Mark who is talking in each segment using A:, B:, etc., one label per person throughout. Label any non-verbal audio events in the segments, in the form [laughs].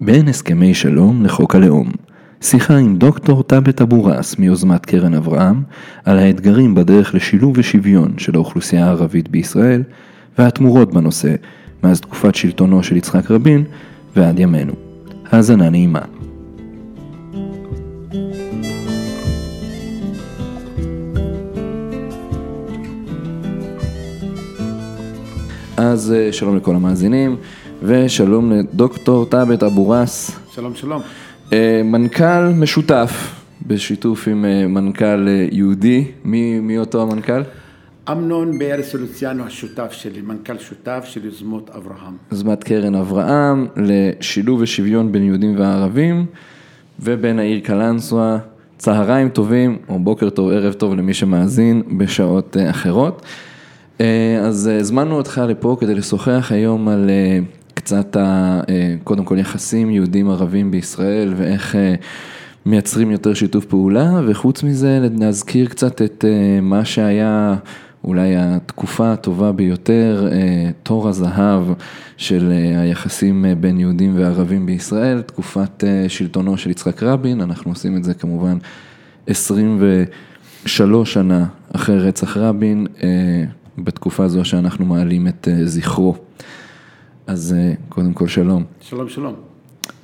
A: בין הסכמי שלום לחוק הלאום, שיחה עם דוקטור טאבט אבו ראס מיוזמת קרן אברהם על האתגרים בדרך לשילוב ושוויון של האוכלוסייה הערבית בישראל והתמורות בנושא מאז תקופת שלטונו של יצחק רבין ועד ימינו. האזנה נעימה. אז אה, שלום לכל המאזינים ושלום לדוקטור טאבט אבו ראס.
B: שלום שלום.
A: אה, מנכ"ל משותף בשיתוף עם אה, מנכ"ל יהודי, מי, מי אותו המנכ"ל?
B: אמנון באר סולוציאנו השותף שלי, מנכ"ל שותף של יוזמות אברהם.
A: יוזמת קרן אברהם לשילוב ושוויון בין יהודים וערבים ובין העיר קלנסווה, צהריים טובים או בוקר טוב, ערב טוב למי שמאזין בשעות אחרות. אז הזמנו אותך לפה כדי לשוחח היום על קצת, ה, קודם כל יחסים יהודים ערבים בישראל ואיך מייצרים יותר שיתוף פעולה וחוץ מזה להזכיר קצת את מה שהיה אולי התקופה הטובה ביותר, תור הזהב של היחסים בין יהודים וערבים בישראל, תקופת שלטונו של יצחק רבין, אנחנו עושים את זה כמובן 23 שנה אחרי רצח רבין, בתקופה הזו שאנחנו מעלים את זכרו. אז קודם כל שלום.
B: שלום שלום.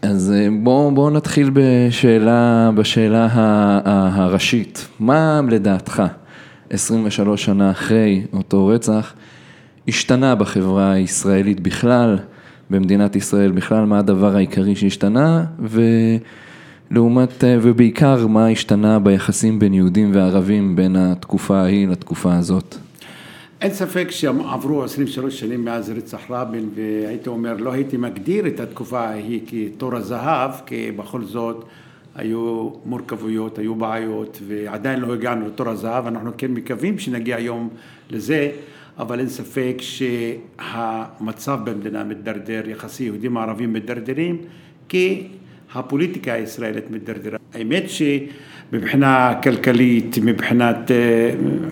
A: אז בואו בוא נתחיל בשאלה, בשאלה הראשית, מה לדעתך 23 שנה אחרי אותו רצח השתנה בחברה הישראלית בכלל, במדינת ישראל בכלל, מה הדבר העיקרי שהשתנה ולעומת, ובעיקר מה השתנה ביחסים בין יהודים וערבים בין התקופה ההיא לתקופה הזאת.
B: אין ספק שעברו 23 שנים מאז רצח רבין והייתי אומר לא הייתי מגדיר את התקופה ההיא כתור הזהב כי בכל זאת היו מורכבויות, היו בעיות ועדיין לא הגענו לתור הזהב, אנחנו כן מקווים שנגיע היום לזה אבל אין ספק שהמצב במדינה מתדרדר, יחסי יהודים ערבים מתדרדרים כי הפוליטיקה הישראלית מתדרדרה. האמת שמבחינה כלכלית, מבחינת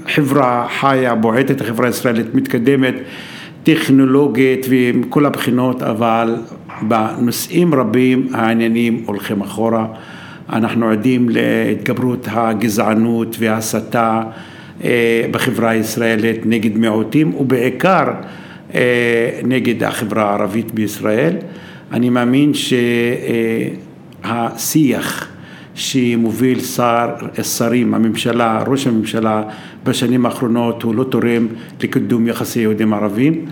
B: חברה חיה, בועטת, החברה הישראלית מתקדמת, טכנולוגית ומכל הבחינות, אבל בנושאים רבים העניינים הולכים אחורה. אנחנו עדים להתגברות הגזענות וההסתה בחברה הישראלית נגד מיעוטים ובעיקר נגד החברה הערבית בישראל. אני מאמין שהשיח שמוביל שר, שרים, הממשלה, ראש הממשלה בשנים האחרונות הוא לא תורם לקידום יחסי יהודים ערבים.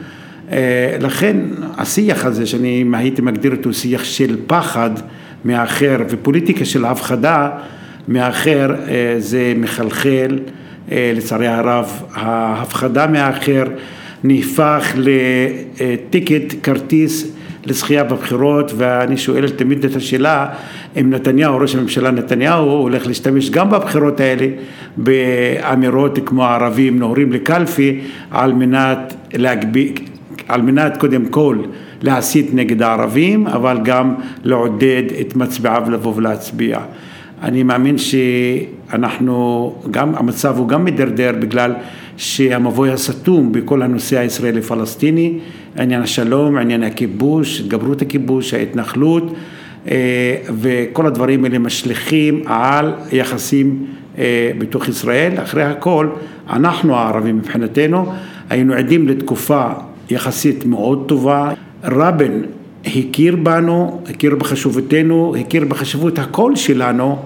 B: לכן השיח הזה שאני הייתי מגדיר אותו שיח של פחד מהאחר ופוליטיקה של הפחדה מהאחר זה מחלחל לצערי הרב ההפחדה מהאחר נהפך לטיקט כרטיס לזכייה בבחירות ואני שואל תמיד את השאלה אם נתניהו, ראש הממשלה נתניהו הולך להשתמש גם בבחירות האלה באמירות כמו הערבים נוהרים לקלפי על מנת להגביל, על מנת קודם כל להסית נגד הערבים אבל גם לעודד את מצביעיו לבוא ולהצביע. אני מאמין שאנחנו, גם המצב הוא גם מדרדר בגלל שהמבוי הסתום בכל הנושא הישראלי פלסטיני, עניין השלום, עניין הכיבוש, התגברות הכיבוש, ההתנחלות וכל הדברים האלה משליכים על יחסים בתוך ישראל. אחרי הכל אנחנו הערבים מבחינתנו היינו עדים לתקופה יחסית מאוד טובה. רבין הכיר בנו, הכיר בחשיבותנו, הכיר בחשיבות הקול שלנו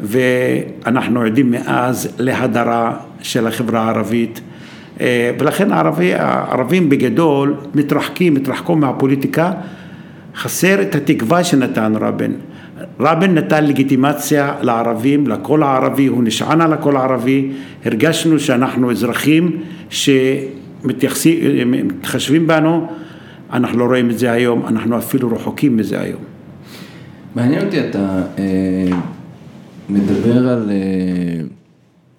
B: ואנחנו עדים מאז להדרה של החברה הערבית ולכן הערבי, הערבים בגדול מתרחקים, התרחקו מהפוליטיקה, חסר את התקווה שנתן רבין. רבין נתן לגיטימציה לערבים, לקול הערבי, הוא נשען על הקול הערבי, הרגשנו שאנחנו אזרחים שמתחשבים בנו אנחנו לא רואים את זה היום, אנחנו אפילו רחוקים מזה היום.
A: מעניין אותי, אתה אה, מדבר על, אה,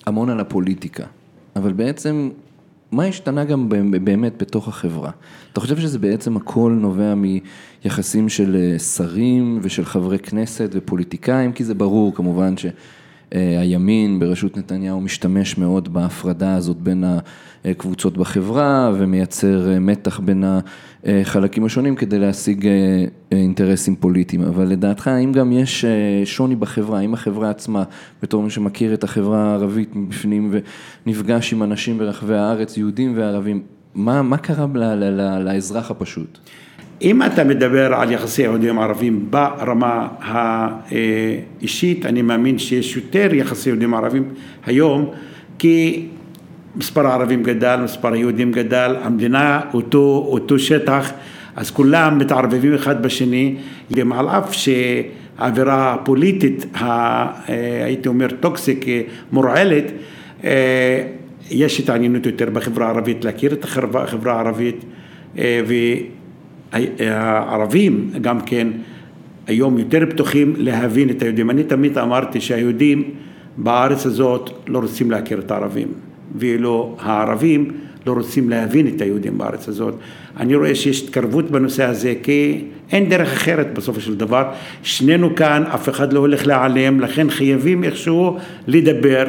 A: המון על הפוליטיקה, אבל בעצם מה השתנה גם באמת בתוך החברה? אתה חושב שזה בעצם הכל נובע מיחסים של שרים ושל חברי כנסת ופוליטיקאים? כי זה ברור כמובן הימין בראשות נתניהו משתמש מאוד בהפרדה הזאת בין הקבוצות בחברה ומייצר מתח בין החלקים השונים כדי להשיג אינטרסים פוליטיים, אבל לדעתך האם גם יש שוני בחברה, האם החברה עצמה, בתור מי שמכיר את החברה הערבית מבפנים ונפגש עם אנשים ברחבי הארץ, יהודים וערבים, מה, מה קרה לאזרח הפשוט?
B: אם אתה מדבר על יחסי יהודים ערבים ברמה האישית, אני מאמין שיש יותר יחסי יהודים ערבים היום, כי מספר הערבים גדל, מספר היהודים גדל, המדינה אותו, אותו שטח, אז כולם מתערבבים אחד בשני, גם על אף שהאווירה הפוליטית, הייתי אומר טוקסיק, מורעלת, יש התעניינות יותר בחברה הערבית, להכיר את החברה הערבית, והערבים גם כן היום יותר פתוחים להבין את היהודים. אני תמיד אמרתי שהיהודים בארץ הזאת לא רוצים להכיר את הערבים, ואילו הערבים לא רוצים להבין את היהודים בארץ הזאת. אני רואה שיש התקרבות בנושא הזה, כי אין דרך אחרת בסופו של דבר. שנינו כאן, אף אחד לא הולך להיעלם, לכן חייבים איכשהו לדבר.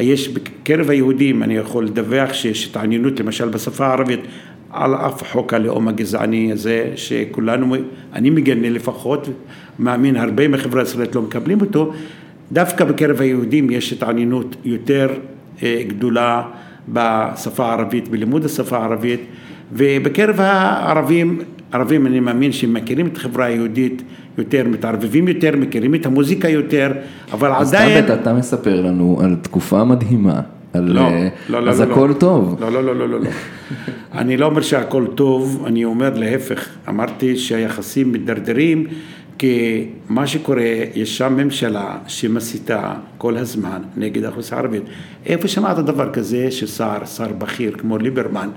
B: יש בקרב היהודים, אני יכול לדווח שיש התעניינות למשל בשפה הערבית על אף חוק הלאום הגזעני הזה, שכולנו, אני מגנה לפחות, מאמין הרבה מחברה הישראלית לא מקבלים אותו, דווקא בקרב היהודים יש התעניינות יותר אה, גדולה בשפה הערבית, בלימוד השפה הערבית, ובקרב הערבים, ערבים אני מאמין שהם מכירים את החברה היהודית יותר, מתערבבים יותר, מכירים את המוזיקה יותר, אבל
A: אז
B: עדיין...
A: אז אתה מספר לנו על תקופה מדהימה. על,
B: לא, לא, לא,
A: אז
B: לא,
A: הכל
B: לא.
A: טוב.
B: לא, לא, לא, לא, לא, לא. [laughs] אני לא אומר שהכל טוב, אני אומר להפך, אמרתי שהיחסים מתדרדרים, כי מה שקורה, יש שם ממשלה שמסיתה כל הזמן נגד האוכלוסייה הערבית. איפה שמעת דבר כזה ששר, שר בכיר כמו ליברמן,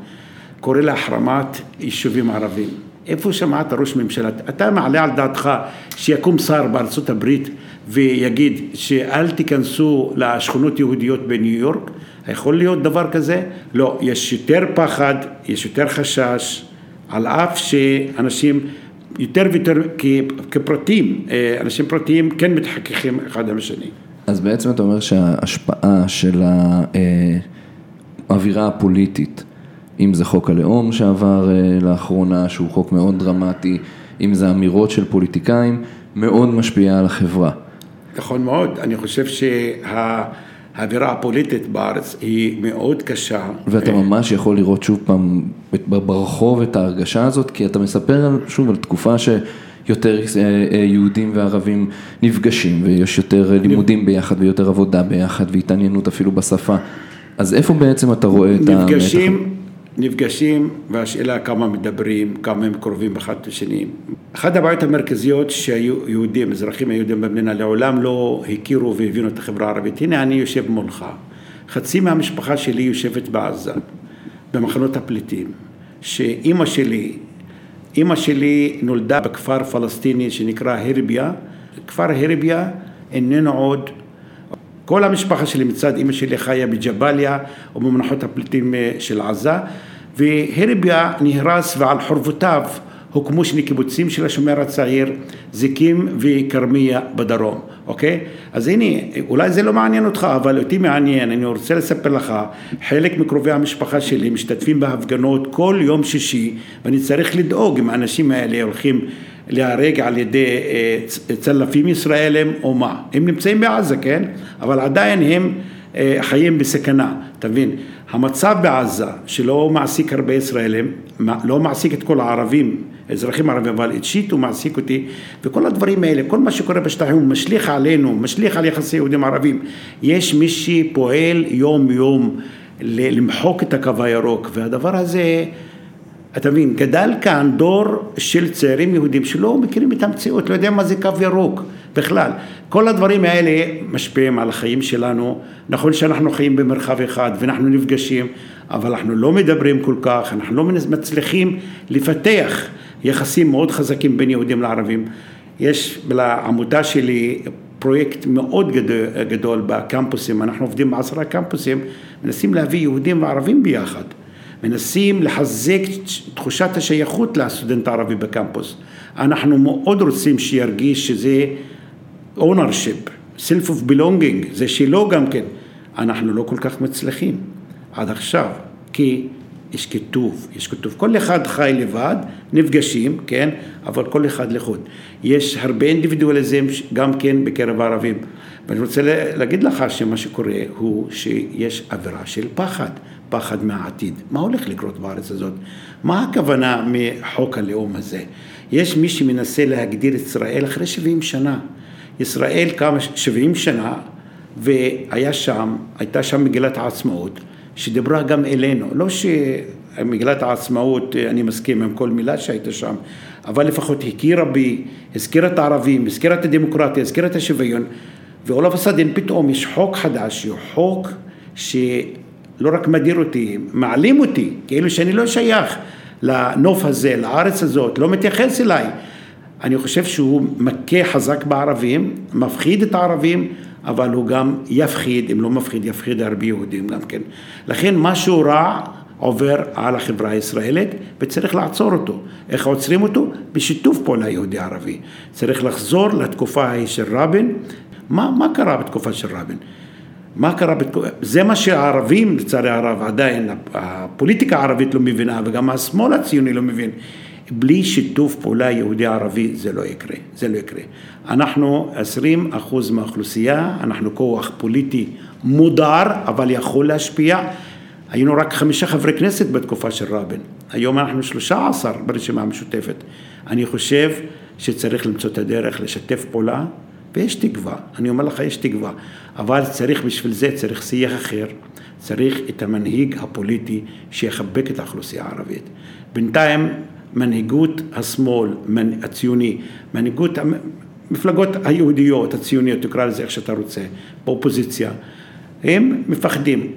B: קורא להחרמת יישובים ערבים? איפה שמעת ראש ממשלה? אתה מעלה על דעתך שיקום שר בארצות הברית ויגיד שאל תיכנסו לשכונות יהודיות בניו יורק? יכול להיות דבר כזה? לא, יש יותר פחד, יש יותר חשש, על אף שאנשים יותר ויותר כפרטים, אה, אנשים פרטיים כן מתחככים אחד עם השני.
A: אז בעצם אתה אומר שההשפעה של האווירה הפוליטית אם זה חוק הלאום שעבר אה, לאחרונה, שהוא חוק מאוד דרמטי, אם זה אמירות של פוליטיקאים, מאוד משפיעה על החברה.
B: נכון מאוד, אני חושב שהאווירה הפוליטית בארץ היא מאוד קשה.
A: ואתה ממש יכול לראות שוב פעם ברחוב את ההרגשה הזאת, כי אתה מספר שוב על תקופה ש... יותר אה, אה, יהודים וערבים נפגשים ויש יותר לימודים ביחד ויותר עבודה ביחד והתעניינות אפילו בשפה. אז איפה בעצם אתה רואה את
B: המתח? נפגשים, נפגשים והשאלה כמה מדברים, כמה הם קרובים אחד לשני. אחת הבעיות המרכזיות שהיו יהודים, אזרחים היהודים במדינה לעולם לא הכירו והבינו את החברה הערבית. הנה אני יושב מולך, חצי מהמשפחה שלי יושבת בעזה, במחנות הפליטים, שאימא שלי, אימא שלי נולדה בכפר פלסטיני שנקרא הרביה, כפר הרביה איננו עוד כל המשפחה שלי מצד אמא שלי חיה בג'באליה או במנחות הפליטים אה, של עזה והרביה נהרס ועל חורבותיו הוקמו שני קיבוצים של השומר הצעיר, זיקים וכרמיה בדרום, אוקיי? אז הנה, אולי זה לא מעניין אותך, אבל אותי מעניין, אני רוצה לספר לך, חלק מקרובי המשפחה שלי משתתפים בהפגנות כל יום שישי, ואני צריך לדאוג אם האנשים האלה הולכים להיהרג על ידי אה, צלפים ישראלים או מה. הם נמצאים בעזה, כן? אבל עדיין הם אה, חיים בסכנה, תבין. המצב בעזה, שלא מעסיק הרבה ישראלים, לא מעסיק את כל הערבים, אזרחים ערבים, אבל אישית הוא מעסיק אותי, וכל הדברים האלה, כל מה שקורה בשטחים הוא משליך עלינו, משליך על יחסי יהודים ערבים. יש מי שפועל יום יום למחוק את הקו הירוק, והדבר הזה אתה מבין, גדל כאן דור של צעירים יהודים שלא מכירים את המציאות, לא יודע מה זה קו ירוק בכלל. כל הדברים האלה משפיעים על החיים שלנו. נכון שאנחנו חיים במרחב אחד ואנחנו נפגשים, אבל אנחנו לא מדברים כל כך, אנחנו לא מצליחים לפתח יחסים מאוד חזקים בין יהודים לערבים. יש לעמותה שלי פרויקט מאוד גדול, בקמפוסים, אנחנו עובדים בעשרה קמפוסים, מנסים להביא יהודים וערבים ביחד. מנסים לחזק תחושת השייכות לסטודנט הערבי בקמפוס. אנחנו מאוד רוצים שירגיש שזה ownership, self of belonging, זה שלו גם כן. אנחנו לא כל כך מצליחים עד עכשיו, כי יש כיתוב, יש כיתוב. כל אחד חי לבד, נפגשים, כן, אבל כל אחד לחוד. יש הרבה אינדיבידואליזם גם כן בקרב הערבים. ואני רוצה להגיד לך שמה שקורה הוא שיש אווירה של פחד, פחד מהעתיד. מה הולך לקרות בארץ הזאת? מה הכוונה מחוק הלאום הזה? יש מי שמנסה להגדיר את ישראל אחרי 70 שנה. ישראל קמה 70 שנה והיה שם, הייתה שם מגילת העצמאות, שדיברה גם אלינו. לא שמגילת העצמאות, אני מסכים עם כל מילה שהייתה שם, אבל לפחות הכירה בי, הזכירה את הערבים, הזכירה את הדמוקרטיה, הזכירה את השוויון, ואולף הסדין פתאום יש חוק חדש, שהוא חוק שלא רק מדיר אותי, מעלים אותי, כאילו שאני לא שייך לנוף הזה, לארץ הזאת, לא מתייחס אליי. אני חושב שהוא מכה חזק בערבים, מפחיד את הערבים, אבל הוא גם יפחיד, אם לא מפחיד, יפחיד הרבה יהודים גם כן. לכן משהו רע עובר על החברה הישראלית וצריך לעצור אותו. איך עוצרים אותו? בשיתוף פעולה יהודי-ערבי. צריך לחזור לתקופה ההיא של רבין. מה, מה קרה בתקופה של רבין? מה קרה בתקופה, זה מה שהערבים לצערי הרב עדיין, הפוליטיקה הערבית לא מבינה וגם השמאל הציוני לא מבין. בלי שיתוף פעולה יהודי-ערבי זה לא יקרה, זה לא יקרה. אנחנו 20 אחוז מהאוכלוסייה, אנחנו כוח פוליטי מודר, אבל יכול להשפיע. היינו רק חמישה חברי כנסת בתקופה של רבין, היום אנחנו 13 ברשימה המשותפת. אני חושב שצריך למצוא את הדרך לשתף פעולה, ויש תקווה, אני אומר לך יש תקווה, אבל צריך בשביל זה, צריך שיח אחר, צריך את המנהיג הפוליטי שיחבק את האוכלוסייה הערבית. בינתיים מנהיגות השמאל הציוני, מנהיגות המפלגות היהודיות, הציוניות, תקרא לזה איך שאתה רוצה, באופוזיציה, הם מפחדים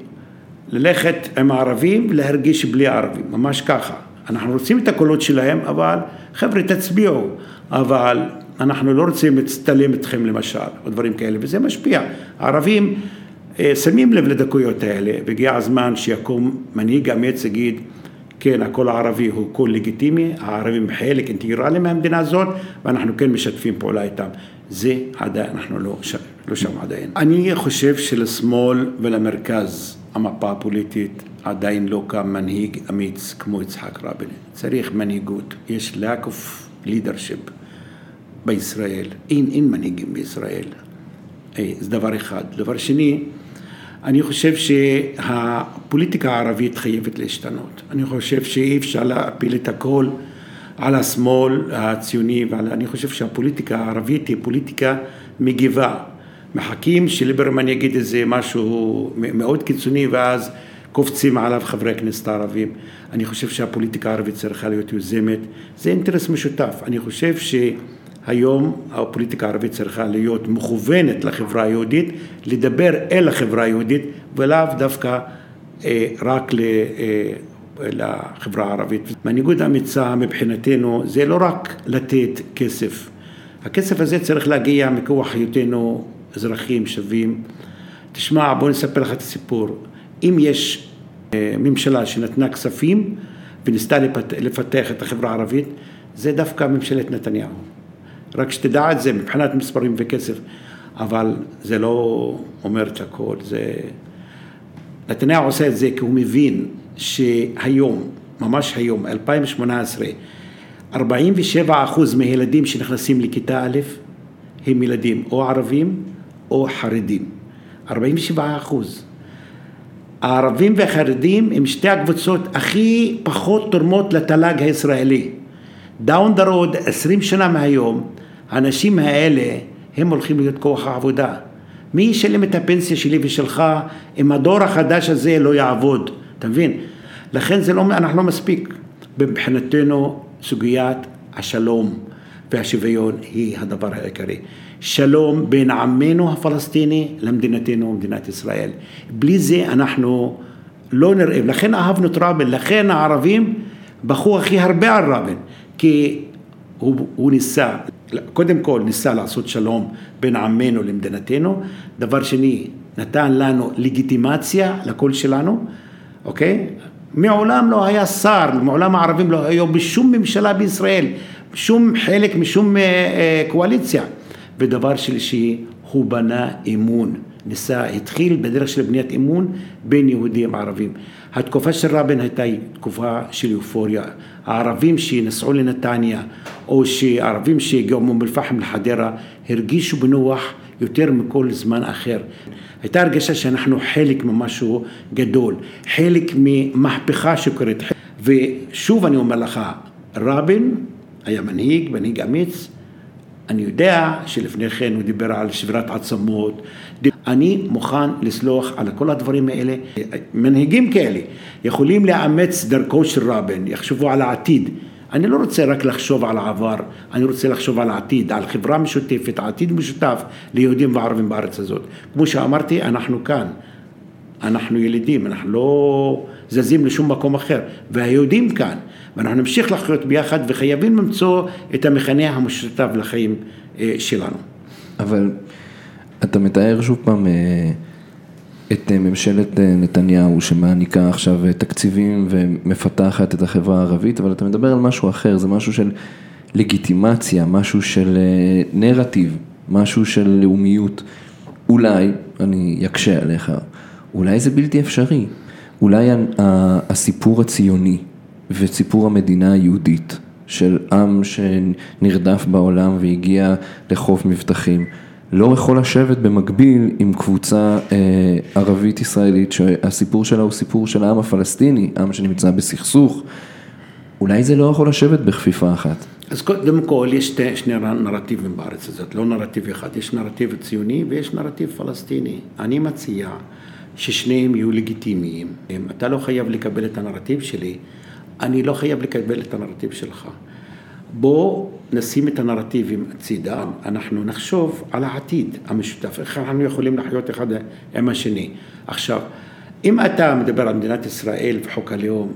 B: ללכת עם הערבים ולהרגיש בלי הערבים, ממש ככה. אנחנו רוצים את הקולות שלהם, אבל חבר'ה תצביעו, אבל אנחנו לא רוצים להצטלם אתכם למשל, או דברים כאלה, וזה משפיע. הערבים אה, שמים לב לדקויות האלה, והגיע הזמן שיקום מנהיג אמיץ, יגיד כן, הקול הערבי הוא קול לגיטימי, הערבים חלק אינטגרלי מהמדינה הזאת, ואנחנו כן משתפים פעולה איתם. זה עדיין, אנחנו לא, לא שם עדיין. אני חושב שלשמאל ולמרכז המפה הפוליטית עדיין לא קם מנהיג אמיץ כמו יצחק רבין. צריך מנהיגות, יש lack of leadership בישראל, אין, אין מנהיגים בישראל. אה, זה דבר אחד. דבר שני, אני חושב שהפוליטיקה הערבית חייבת להשתנות. אני חושב שאי אפשר להפיל את הכל על השמאל הציוני, ואני חושב שהפוליטיקה הערבית היא פוליטיקה מגיבה. מחכים שליברמן יגיד איזה משהו מאוד קיצוני ואז קופצים עליו חברי הכנסת הערבים. אני חושב שהפוליטיקה הערבית צריכה להיות יוזמת, זה אינטרס משותף. אני חושב ש... היום הפוליטיקה הערבית צריכה להיות מכוונת לחברה היהודית, לדבר אל החברה היהודית ולאו דווקא אה, רק ל, אה, לחברה הערבית. מנהיגות אמיצה מבחינתנו זה לא רק לתת כסף, הכסף הזה צריך להגיע מכוח היותנו אזרחים שווים. תשמע, בוא נספר לך את הסיפור. אם יש אה, ממשלה שנתנה כספים וניסתה לפתח את החברה הערבית, זה דווקא ממשלת נתניהו. רק שתדע את זה מבחינת מספרים וכסף, אבל זה לא אומר את הכל, זה... נתניהו עושה את זה כי הוא מבין שהיום, ממש היום, 2018, 47 אחוז מהילדים שנכנסים לכיתה א' הם ילדים או ערבים או חרדים, 47 אחוז. הערבים והחרדים הם שתי הקבוצות הכי פחות תורמות לתל"ג הישראלי. down the road, 20 שנה מהיום, האנשים האלה, הם הולכים להיות כוח העבודה. מי ישלם את הפנסיה שלי ושלך אם הדור החדש הזה לא יעבוד, אתה מבין? לכן זה לא, אנחנו לא מספיק. מבחינתנו סוגיית השלום והשוויון היא הדבר העיקרי. שלום בין עמנו הפלסטיני למדינתנו, מדינת ישראל. בלי זה אנחנו לא נראה, לכן אהבנו את רבין, לכן הערבים בכו הכי הרבה על רבין, כי הוא, הוא ניסה קודם כל ניסה לעשות שלום בין עמנו למדינתנו, דבר שני, נתן לנו לגיטימציה לקול שלנו, אוקיי? מעולם לא היה שר, מעולם הערבים לא היו בשום ממשלה בישראל, שום חלק משום אה, אה, קואליציה. ודבר שלישי, הוא בנה אמון, ניסה, התחיל בדרך של בניית אמון בין יהודים וערבים. התקופה של רבין הייתה תקופה של אופוריה. הערבים שנסעו לנתניה, או שערבים שהגיעו מאום אל-פחם לחדרה, הרגישו בנוח יותר מכל זמן אחר. הייתה הרגשה שאנחנו חלק ממשהו גדול, חלק ממהפכה שקורית. ושוב אני אומר לך, רבין היה מנהיג, מנהיג אמיץ, אני יודע שלפני כן הוא דיבר על שבירת עצמות. אני מוכן לסלוח על כל הדברים האלה. מנהיגים כאלה יכולים לאמץ דרכו של רבין, יחשבו על העתיד. אני לא רוצה רק לחשוב על העבר, אני רוצה לחשוב על העתיד, על חברה משותפת, עתיד משותף ליהודים וערבים בארץ הזאת. כמו שאמרתי, אנחנו כאן, אנחנו ילידים, אנחנו לא זזים לשום מקום אחר, והיהודים כאן. ואנחנו נמשיך לחיות ביחד וחייבים למצוא את המכנה המשותף לחיים אה, שלנו.
A: אבל אתה מתאר שוב פעם אה, את אה, ממשלת נתניהו שמעניקה עכשיו תקציבים ומפתחת את החברה הערבית, אבל אתה מדבר על משהו אחר, זה משהו של לגיטימציה, משהו של נרטיב, משהו של לאומיות. אולי, אני אקשה עליך, אולי זה בלתי אפשרי. אולי הסיפור הציוני וסיפור המדינה היהודית של עם שנרדף בעולם והגיע לחוף מבטחים. לא יכול לשבת במקביל עם קבוצה אה, ערבית ישראלית שהסיפור שלה הוא סיפור של העם הפלסטיני, עם שנמצא בסכסוך. אולי זה לא יכול לשבת בכפיפה אחת.
B: אז קודם כל יש שתי, שני נרטיבים בארץ הזאת, לא נרטיב אחד, יש נרטיב ציוני ויש נרטיב פלסטיני. אני מציע ששניהם יהיו לגיטימיים. אתה לא חייב לקבל את הנרטיב שלי, אני לא חייב לקבל את הנרטיב שלך. בוא נשים את הנרטיבים הצידה, אנחנו נחשוב על העתיד המשותף, איך אנחנו יכולים לחיות אחד עם השני. עכשיו, אם אתה מדבר על מדינת ישראל וחוק הלאום,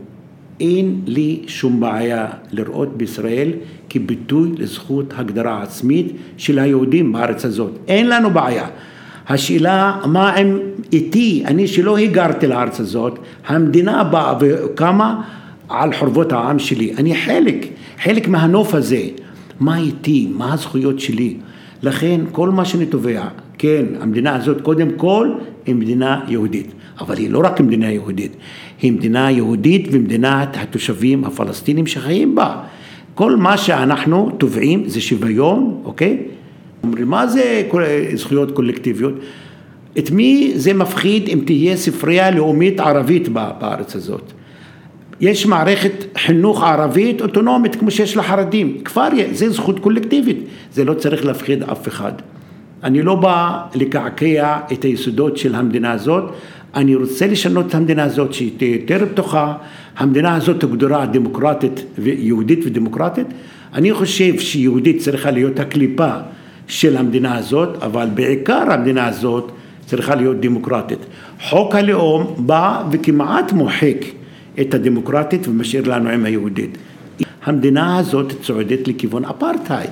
B: אין לי שום בעיה לראות בישראל כביטוי לזכות הגדרה עצמית של היהודים בארץ הזאת. אין לנו בעיה. השאלה מה עם איתי, אני שלא היגרתי לארץ הזאת, המדינה באה וקמה על חורבות העם שלי, אני חלק, חלק מהנוף הזה, מה איתי, מה הזכויות שלי, לכן כל מה שאני תובע, כן, המדינה הזאת קודם כל היא מדינה יהודית, אבל היא לא רק מדינה יהודית, היא מדינה יהודית ומדינת התושבים הפלסטינים שחיים בה. כל מה שאנחנו תובעים זה שוויון, אוקיי? אומרים, מה זה זכויות קולקטיביות? את מי זה מפחיד אם תהיה ספרייה לאומית ערבית בארץ הזאת? יש מערכת חינוך ערבית אוטונומית כמו שיש לחרדים, כבר זה זכות קולקטיבית, זה לא צריך להפחיד אף אחד. אני לא בא לקעקע את היסודות של המדינה הזאת, אני רוצה לשנות את המדינה הזאת שהיא תהיה יותר פתוחה, המדינה הזאת תוגדרה דמוקרטית, יהודית ודמוקרטית, אני חושב שיהודית צריכה להיות הקליפה של המדינה הזאת, אבל בעיקר המדינה הזאת צריכה להיות דמוקרטית. חוק הלאום בא וכמעט מוחק את הדמוקרטית ומשאיר לנו עם היהודית. המדינה הזאת צועדת לכיוון אפרטהייד.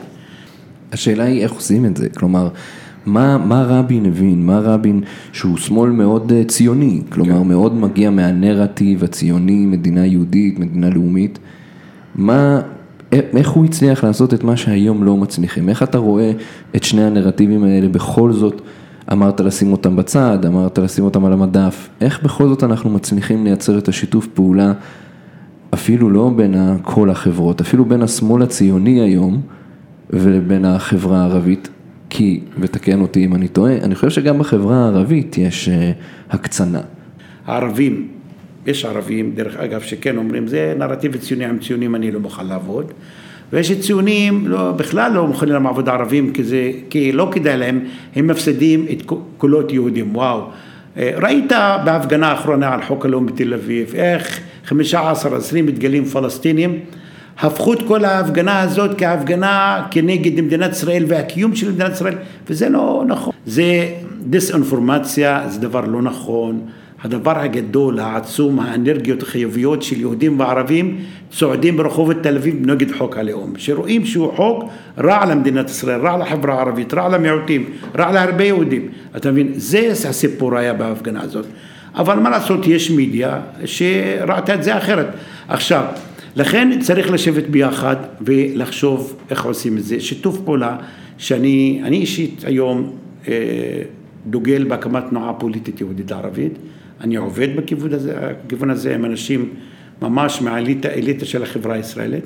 A: השאלה היא איך עושים את זה, כלומר, מה, מה רבין הבין, מה רבין, שהוא שמאל מאוד אה, ציוני, כלומר כן. מאוד מגיע מהנרטיב הציוני, מדינה יהודית, מדינה לאומית, מה, איך הוא הצליח לעשות את מה שהיום לא מצליחים, איך אתה רואה את שני הנרטיבים האלה? בכל זאת אמרת לשים אותם בצד, אמרת לשים אותם על המדף, איך בכל זאת אנחנו מצליחים לייצר את השיתוף פעולה, אפילו לא בין כל החברות, אפילו בין השמאל הציוני היום ולבין החברה הערבית, כי, ותקן אותי אם אני טועה, אני חושב שגם בחברה הערבית יש uh, הקצנה.
B: הערבים, יש ערבים, דרך אגב, שכן אומרים, זה נרטיב ציוני, עם ציונים אני לא מוכן לעבוד. ויש ציונים לא, בכלל לא מוכנים לעבוד ערבים כי, זה, כי לא כדאי להם, הם מפסידים את קולות יהודים, וואו. אה, ראית בהפגנה האחרונה על חוק הלאום בתל אביב, איך 15-20 דגלים פלסטינים הפכו את כל ההפגנה הזאת כהפגנה כנגד מדינת ישראל והקיום של מדינת ישראל, וזה לא נכון. זה דיסאינפורמציה, זה דבר לא נכון. הדבר הגדול, העצום, האנרגיות החיוביות של יהודים וערבים צועדים ברחובות תל אביב נגד חוק הלאום, שרואים שהוא חוק רע למדינת ישראל, רע לחברה הערבית, רע למיעוטים, רע להרבה יהודים. אתה מבין, זה הסיפור היה בהפגנה הזאת. אבל מה לעשות, יש מידיה שראתה את זה אחרת. עכשיו, לכן צריך לשבת ביחד ולחשוב איך עושים את זה. שיתוף פעולה שאני אישית היום דוגל בהקמת תנועה פוליטית יהודית ערבית. אני עובד בכיוון הזה, בכיוון הזה עם אנשים ממש מהאליטה של החברה הישראלית.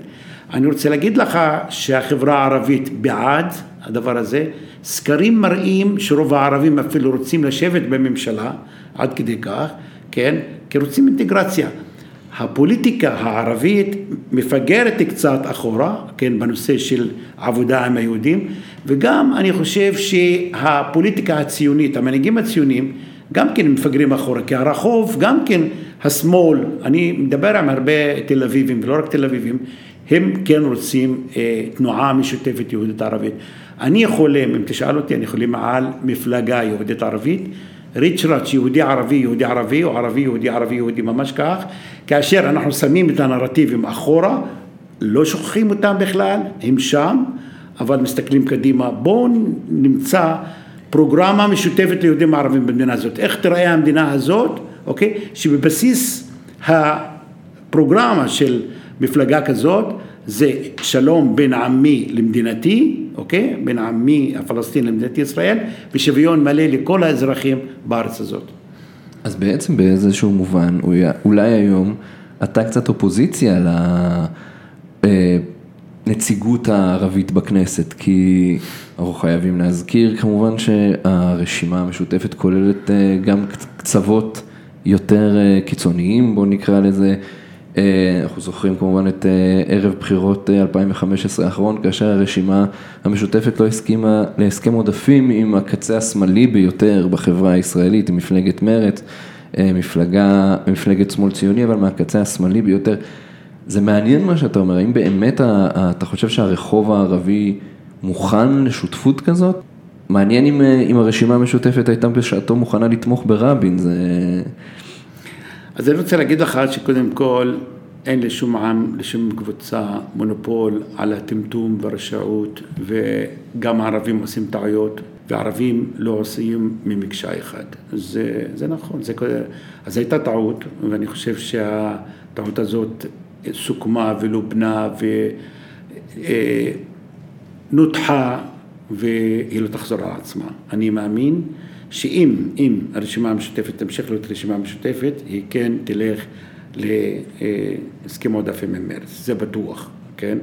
B: אני רוצה להגיד לך שהחברה הערבית בעד הדבר הזה. סקרים מראים שרוב הערבים אפילו רוצים לשבת בממשלה, עד כדי כך, כן? כי רוצים אינטגרציה. הפוליטיקה הערבית מפגרת קצת אחורה, כן, בנושא של עבודה עם היהודים, וגם אני חושב שהפוליטיקה הציונית, המנהיגים הציוניים, גם כן מפגרים אחורה, כי הרחוב, גם כן השמאל, אני מדבר עם הרבה תל אביבים, ולא רק תל אביבים, הם כן רוצים אה, תנועה משותפת יהודית ערבית. אני חולם, אם תשאל אותי, אני חולם על מפלגה יהודית ערבית, ריצ'ראץ' יהודי ערבי יהודי ערבי, או ערבי יהודי ערבי יהודי ממש כך, כאשר אנחנו שמים את הנרטיבים אחורה, לא שוכחים אותם בכלל, הם שם, אבל מסתכלים קדימה. בואו נמצא פרוגרמה משותפת ליהודים ערבים במדינה הזאת. איך תראה המדינה הזאת, אוקיי? שבבסיס הפרוגרמה של מפלגה כזאת זה שלום בין עמי למדינתי, אוקיי? בין עמי הפלסטיני למדינת ישראל, ושוויון מלא לכל האזרחים בארץ הזאת.
A: אז בעצם באיזשהו מובן, אולי היום אתה קצת אופוזיציה לנציגות הערבית בכנסת, כי אנחנו חייבים להזכיר כמובן שהרשימה המשותפת כוללת אה, גם קצוות יותר אה, קיצוניים, בואו נקרא לזה. אה, אנחנו זוכרים כמובן את ערב בחירות 2015 אה, האחרון, כאשר הרשימה המשותפת לא הסכימה להסכם עודפים עם הקצה השמאלי ביותר בחברה הישראלית, עם מפלגת מרצ, מפלגה, מפלגת שמאל ציוני, אבל מהקצה השמאלי ביותר. זה מעניין מה שאתה אומר, האם באמת אתה חושב שהרחוב הערבי מוכן לשותפות כזאת? מעניין אם, אם הרשימה המשותפת הייתה בשעתו מוכנה לתמוך ברבין, זה...
B: אז אני רוצה להגיד לך שקודם כל אין לשום עם, לשום קבוצה מונופול על הטמטום והרשעות וגם הערבים עושים טעויות וערבים לא עושים ממקשה אחד. זה, זה נכון, זה, אז הייתה טעות ואני חושב שהטעות הזאת סוכמה ולובנה ונותחה והיא לא תחזור על עצמה. אני מאמין שאם אם הרשימה המשותפת תמשיך להיות רשימה משותפת, היא כן תלך להסכם עודפים עם מרץ, זה בטוח, כן?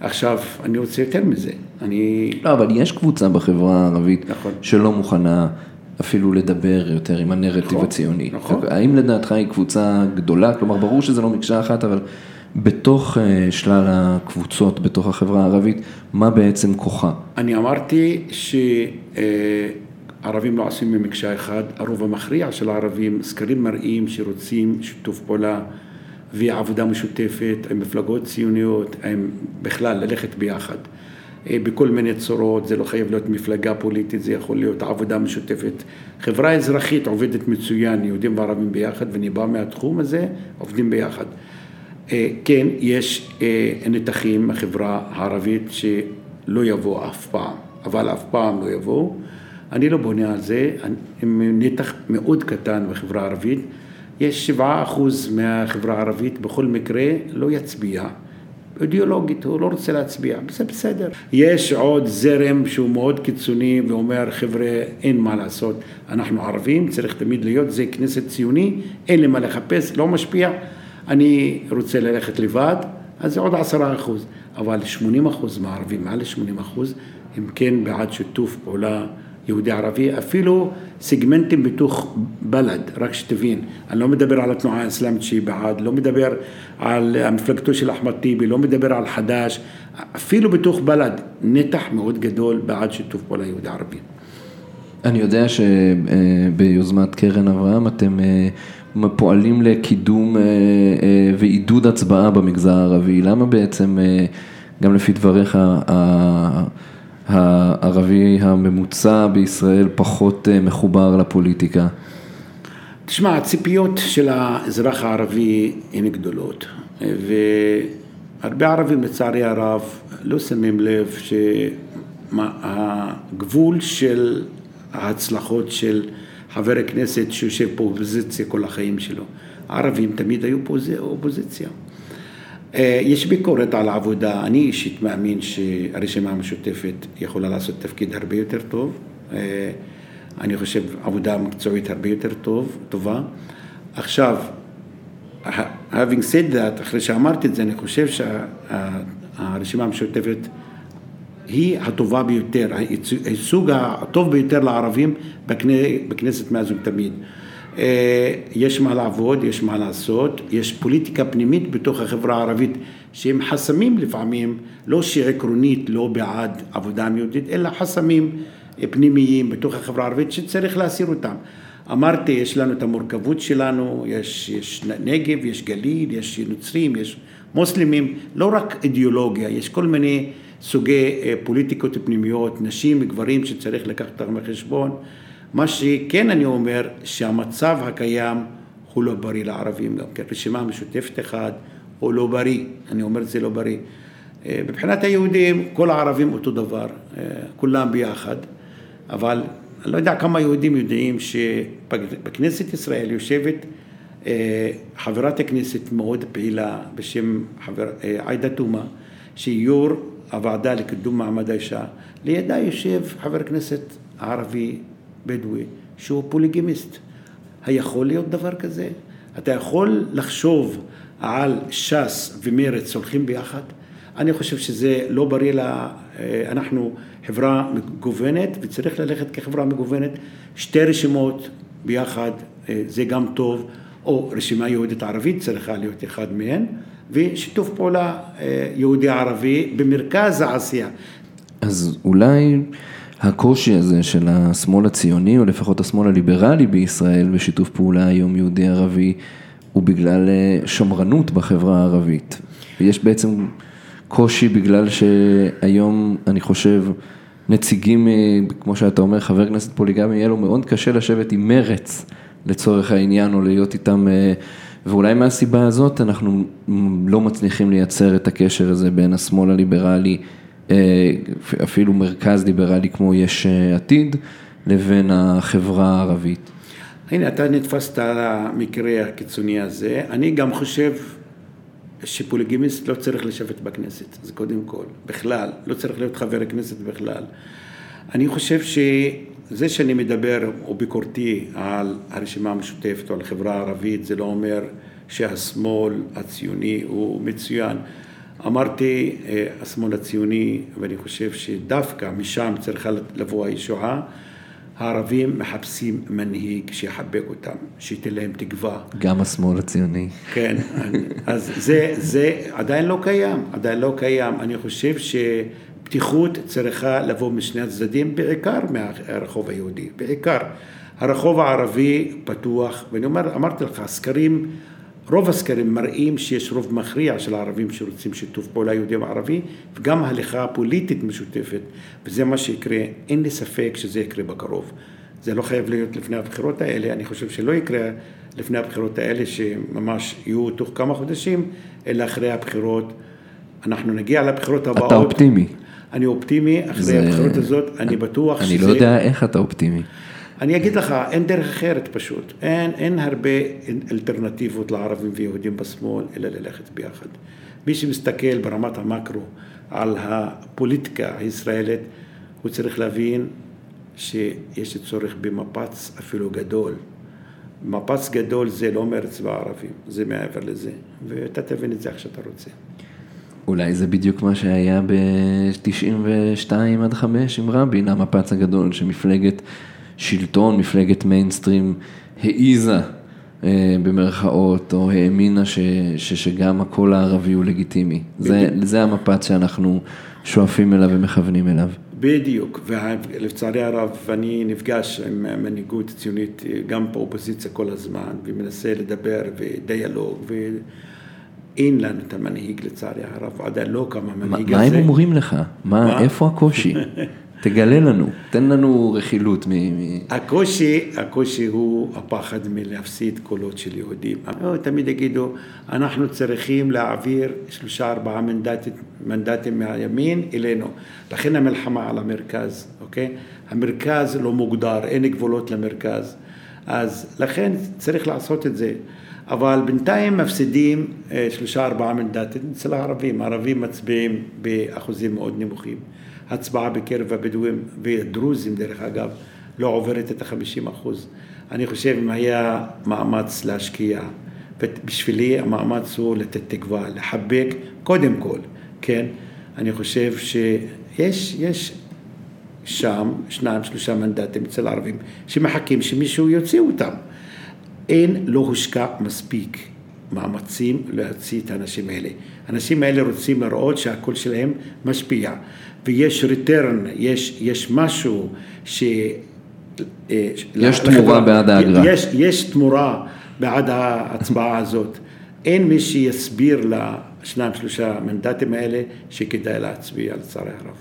B: עכשיו, אני רוצה יותר מזה, אני...
A: לא, אבל יש קבוצה בחברה הערבית נכון. שלא מוכנה אפילו לדבר יותר עם הנרטיב נכון, הציוני. נכון. האם לדעתך היא קבוצה גדולה? כלומר, ברור שזה לא מקשה אחת, אבל בתוך אה, שלל הקבוצות, בתוך החברה הערבית, מה בעצם כוחה?
B: אני אמרתי ש... אה, לא עושים ממקשה אחד, הרוב המכריע של הערבים, סקרים מראים שרוצים שיתוף פעולה ועבודה משותפת עם מפלגות ציוניות, עם בכלל ללכת ביחד. אה, בכל מיני צורות, זה לא חייב להיות מפלגה פוליטית, זה יכול להיות עבודה משותפת. חברה אזרחית עובדת מצוין, יהודים וערבים ביחד, ואני בא מהתחום הזה, עובדים ביחד. אה, כן, יש אה, נתחים בחברה הערבית שלא יבואו אף פעם, אבל אף פעם לא יבואו. אני לא בונה על זה, עם נתח מאוד קטן בחברה הערבית, יש שבעה אחוז מהחברה הערבית בכל מקרה לא יצביע. אידיאולוגית, הוא לא רוצה להצביע, זה בסדר. יש עוד זרם שהוא מאוד קיצוני ואומר, חבר'ה, אין מה לעשות, אנחנו ערבים, צריך תמיד להיות, זה כנסת ציוני, אין לי מה לחפש, לא משפיע, אני רוצה ללכת לבד, אז זה עוד עשרה אחוז. אבל 80 אחוז מהערבים, מעל 80 אחוז, הם כן בעד שיתוף פעולה יהודי ערבי, אפילו סגמנטים בתוך בל"ד, רק שתבין, אני לא מדבר על התנועה האסלאמית שהיא בעד, לא מדבר על המפלגתו של אחמד טיבי, לא מדבר על חד"ש, אפילו בתוך בל"ד, נתח מאוד גדול בעד שיתוף פעולה יהודי ערבי.
A: אני יודע שביוזמת קרן אברהם אתם אה, פועלים לקידום אה, אה, ועידוד הצבעה במגזר הערבי, למה בעצם, גם לפי דבריך, הערבי הממוצע בישראל פחות אה, מחובר לפוליטיקה?
B: תשמע, הציפיות של האזרח הערבי הן גדולות, והרבה ערבים לצערי הרב לא שמים לב שהגבול של ההצלחות של חבר הכנסת שיושב פה באופוזיציה כל החיים שלו, הערבים תמיד היו אופוזיציה. אה, יש ביקורת על העבודה, אני אישית מאמין שהרשימה המשותפת יכולה לעשות תפקיד הרבה יותר טוב, אני חושב עבודה מקצועית הרבה יותר טוב, טובה. עכשיו, having said that, אחרי שאמרתי את זה, אני חושב שהרשימה המשותפת היא הטובה ביותר, הייצוג הטוב ביותר לערבים בכנסת מאז ומתמיד. אה, יש מה לעבוד, יש מה לעשות, יש פוליטיקה פנימית בתוך החברה הערבית שהם חסמים לפעמים, לא שעקרונית לא בעד עבודה מיעוטית, אלא חסמים פנימיים בתוך החברה הערבית שצריך להסיר אותם. אמרתי, יש לנו את המורכבות שלנו, יש, יש נגב, יש גליל, יש נוצרים, יש מוסלמים, לא רק אידיאולוגיה, יש כל מיני סוגי אה, פוליטיקות פנימיות, נשים, גברים, שצריך לקחת אותם בחשבון. מה שכן אני אומר, שהמצב הקיים הוא לא בריא לערבים גם כן. רשימה משותפת אחד הוא לא בריא, אני אומר את זה לא בריא. אה, מבחינת היהודים, כל הערבים אותו דבר, אה, כולם ביחד, אבל אני לא יודע כמה יהודים יודעים שבכנסת ישראל יושבת חברת הכנסת מאוד פעילה בשם חבר, עאידה תומא, שהיא יו"ר הוועדה לקידום מעמד האישה, לידה יושב חבר כנסת ערבי בדואי שהוא פוליגמיסט. היכול להיות דבר כזה? אתה יכול לחשוב על ש"ס ומרצ הולכים ביחד? אני חושב שזה לא בריא ל... אנחנו חברה מגוונת וצריך ללכת כחברה מגוונת. שתי רשימות ביחד זה גם טוב, או רשימה יהודית ערבית צריכה להיות אחד מהן. ושיתוף פעולה אה, יהודי-ערבי במרכז העשייה.
A: אז אולי הקושי הזה של השמאל הציוני, או לפחות השמאל הליברלי בישראל, בשיתוף פעולה היום יהודי-ערבי, הוא בגלל אה, שמרנות בחברה הערבית. ויש בעצם קושי בגלל שהיום, אני חושב, נציגים, אה, כמו שאתה אומר, חבר כנסת פוליגמי, יהיה לו מאוד קשה לשבת עם מרץ לצורך העניין, או להיות איתם ואולי מהסיבה הזאת אנחנו לא מצליחים לייצר את הקשר הזה בין השמאל הליברלי, אה, אפילו מרכז ליברלי כמו יש אה, עתיד, לבין החברה הערבית.
B: הנה, אתה נתפסת על המקרה הקיצוני הזה. אני גם חושב שפוליגימיסט לא צריך לשבת בכנסת, זה קודם כל, בכלל, לא צריך להיות חבר כנסת בכלל. אני חושב שזה שאני מדבר או ביקורתי על הרשימה המשותפת או על החברה הערבית, זה לא אומר שהשמאל הציוני הוא מצוין. אמרתי, אה, השמאל הציוני, ואני חושב שדווקא משם צריכה לבוא הישועה, הערבים מחפשים מנהיג שיחבק אותם, שייתן להם תקווה.
A: גם השמאל הציוני.
B: כן, אז זה, זה עדיין לא קיים, עדיין לא קיים. אני חושב ש... פתיחות צריכה לבוא משני הצדדים, בעיקר מהרחוב היהודי, בעיקר. הרחוב הערבי פתוח, ואני אומר, אמרתי לך, הסקרים, רוב הסקרים מראים שיש רוב מכריע של הערבים שרוצים שיתוף פעולה יהודי וערבי, וגם הליכה פוליטית משותפת, וזה מה שיקרה, אין לי ספק שזה יקרה בקרוב. זה לא חייב להיות לפני הבחירות האלה, אני חושב שלא יקרה לפני הבחירות האלה, שממש יהיו תוך כמה חודשים, אלא אחרי הבחירות. אנחנו נגיע לבחירות הבאות.
A: אתה אופטימי.
B: אני אופטימי, אחרי זה... הבחירות הזאת, אני בטוח
A: אני שזה... אני לא יודע איך אתה אופטימי.
B: אני אגיד לך, אין דרך אחרת פשוט. אין, אין הרבה אלטרנטיבות לערבים ויהודים בשמאל, אלא ללכת ביחד. מי שמסתכל ברמת המקרו על הפוליטיקה הישראלית, הוא צריך להבין שיש צורך במפץ אפילו גדול. מפץ גדול זה לא מרץ בערבים, זה מעבר לזה, ואתה תבין את זה איך שאתה רוצה.
A: אולי זה בדיוק מה שהיה ב-92 עד 5 עם רבין, המפץ הגדול, שמפלגת שלטון, מפלגת מיינסטרים, העיזה אה, במרכאות, או האמינה ש, ש, שגם הקול הערבי הוא לגיטימי. זה, זה המפץ שאנחנו שואפים אליו ומכוונים אליו.
B: בדיוק, ולצערי הרב, אני נפגש עם מנהיגות ציונית גם באופוזיציה כל הזמן, ומנסה לדבר ודיאלוג. ו... אין לנו את המנהיג לצערי הרב, עדיין לא קם המנהיג
A: הזה. מה הם אומרים לך? מה, איפה הקושי? [laughs] תגלה לנו, תן לנו רכילות. מ...
B: הקושי, הקושי הוא הפחד מלהפסיד קולות של יהודים. תמיד יגידו, אנחנו צריכים להעביר שלושה ארבעה מנדטים, מנדטים מהימין אלינו. לכן המלחמה על המרכז, אוקיי? המרכז לא מוגדר, אין גבולות למרכז. אז לכן צריך לעשות את זה. אבל בינתיים מפסידים אה, שלושה ארבעה מנדטים אצל הערבים, הערבים מצביעים באחוזים מאוד נמוכים. ההצבעה בקרב הבדואים ודרוזים דרך אגב לא עוברת את החמישים אחוז. אני חושב אם היה מאמץ להשקיע, בשבילי המאמץ הוא לתת תקווה, לחבק קודם כל, כן? אני חושב שיש יש שם שניים שלושה מנדטים אצל הערבים שמחכים שמישהו יוציא אותם. אין, לא הושקע מספיק מאמצים להוציא את האנשים האלה. האנשים האלה רוצים לראות שהקול שלהם משפיע, ויש ריטרן, יש, יש משהו ש...
A: אה, יש תמורה בעד האגרה.
B: יש, יש תמורה בעד ההצבעה הזאת. אין מי שיסביר לשניים שלושה מנדטים האלה שכדאי להצביע לצערי הרב.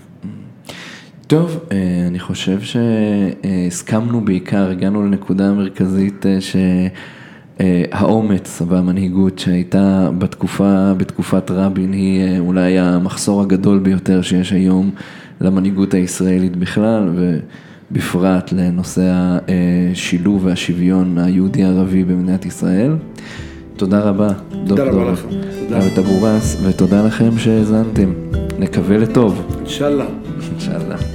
A: טוב, אה, אני חושב שהסכמנו בעיקר, הגענו לנקודה המרכזית אה, שהאומץ והמנהיגות שהייתה בתקופה, בתקופת רבין היא אולי המחסור הגדול ביותר שיש היום למנהיגות הישראלית בכלל. ו... בפרט לנושא השילוב והשוויון היהודי-ערבי במדינת ישראל. תודה רבה,
B: דוקטור
A: דוד אבורס, ותודה לכם שהאזנתם. נקווה לטוב.
B: אינשאללה.
A: אינשאללה.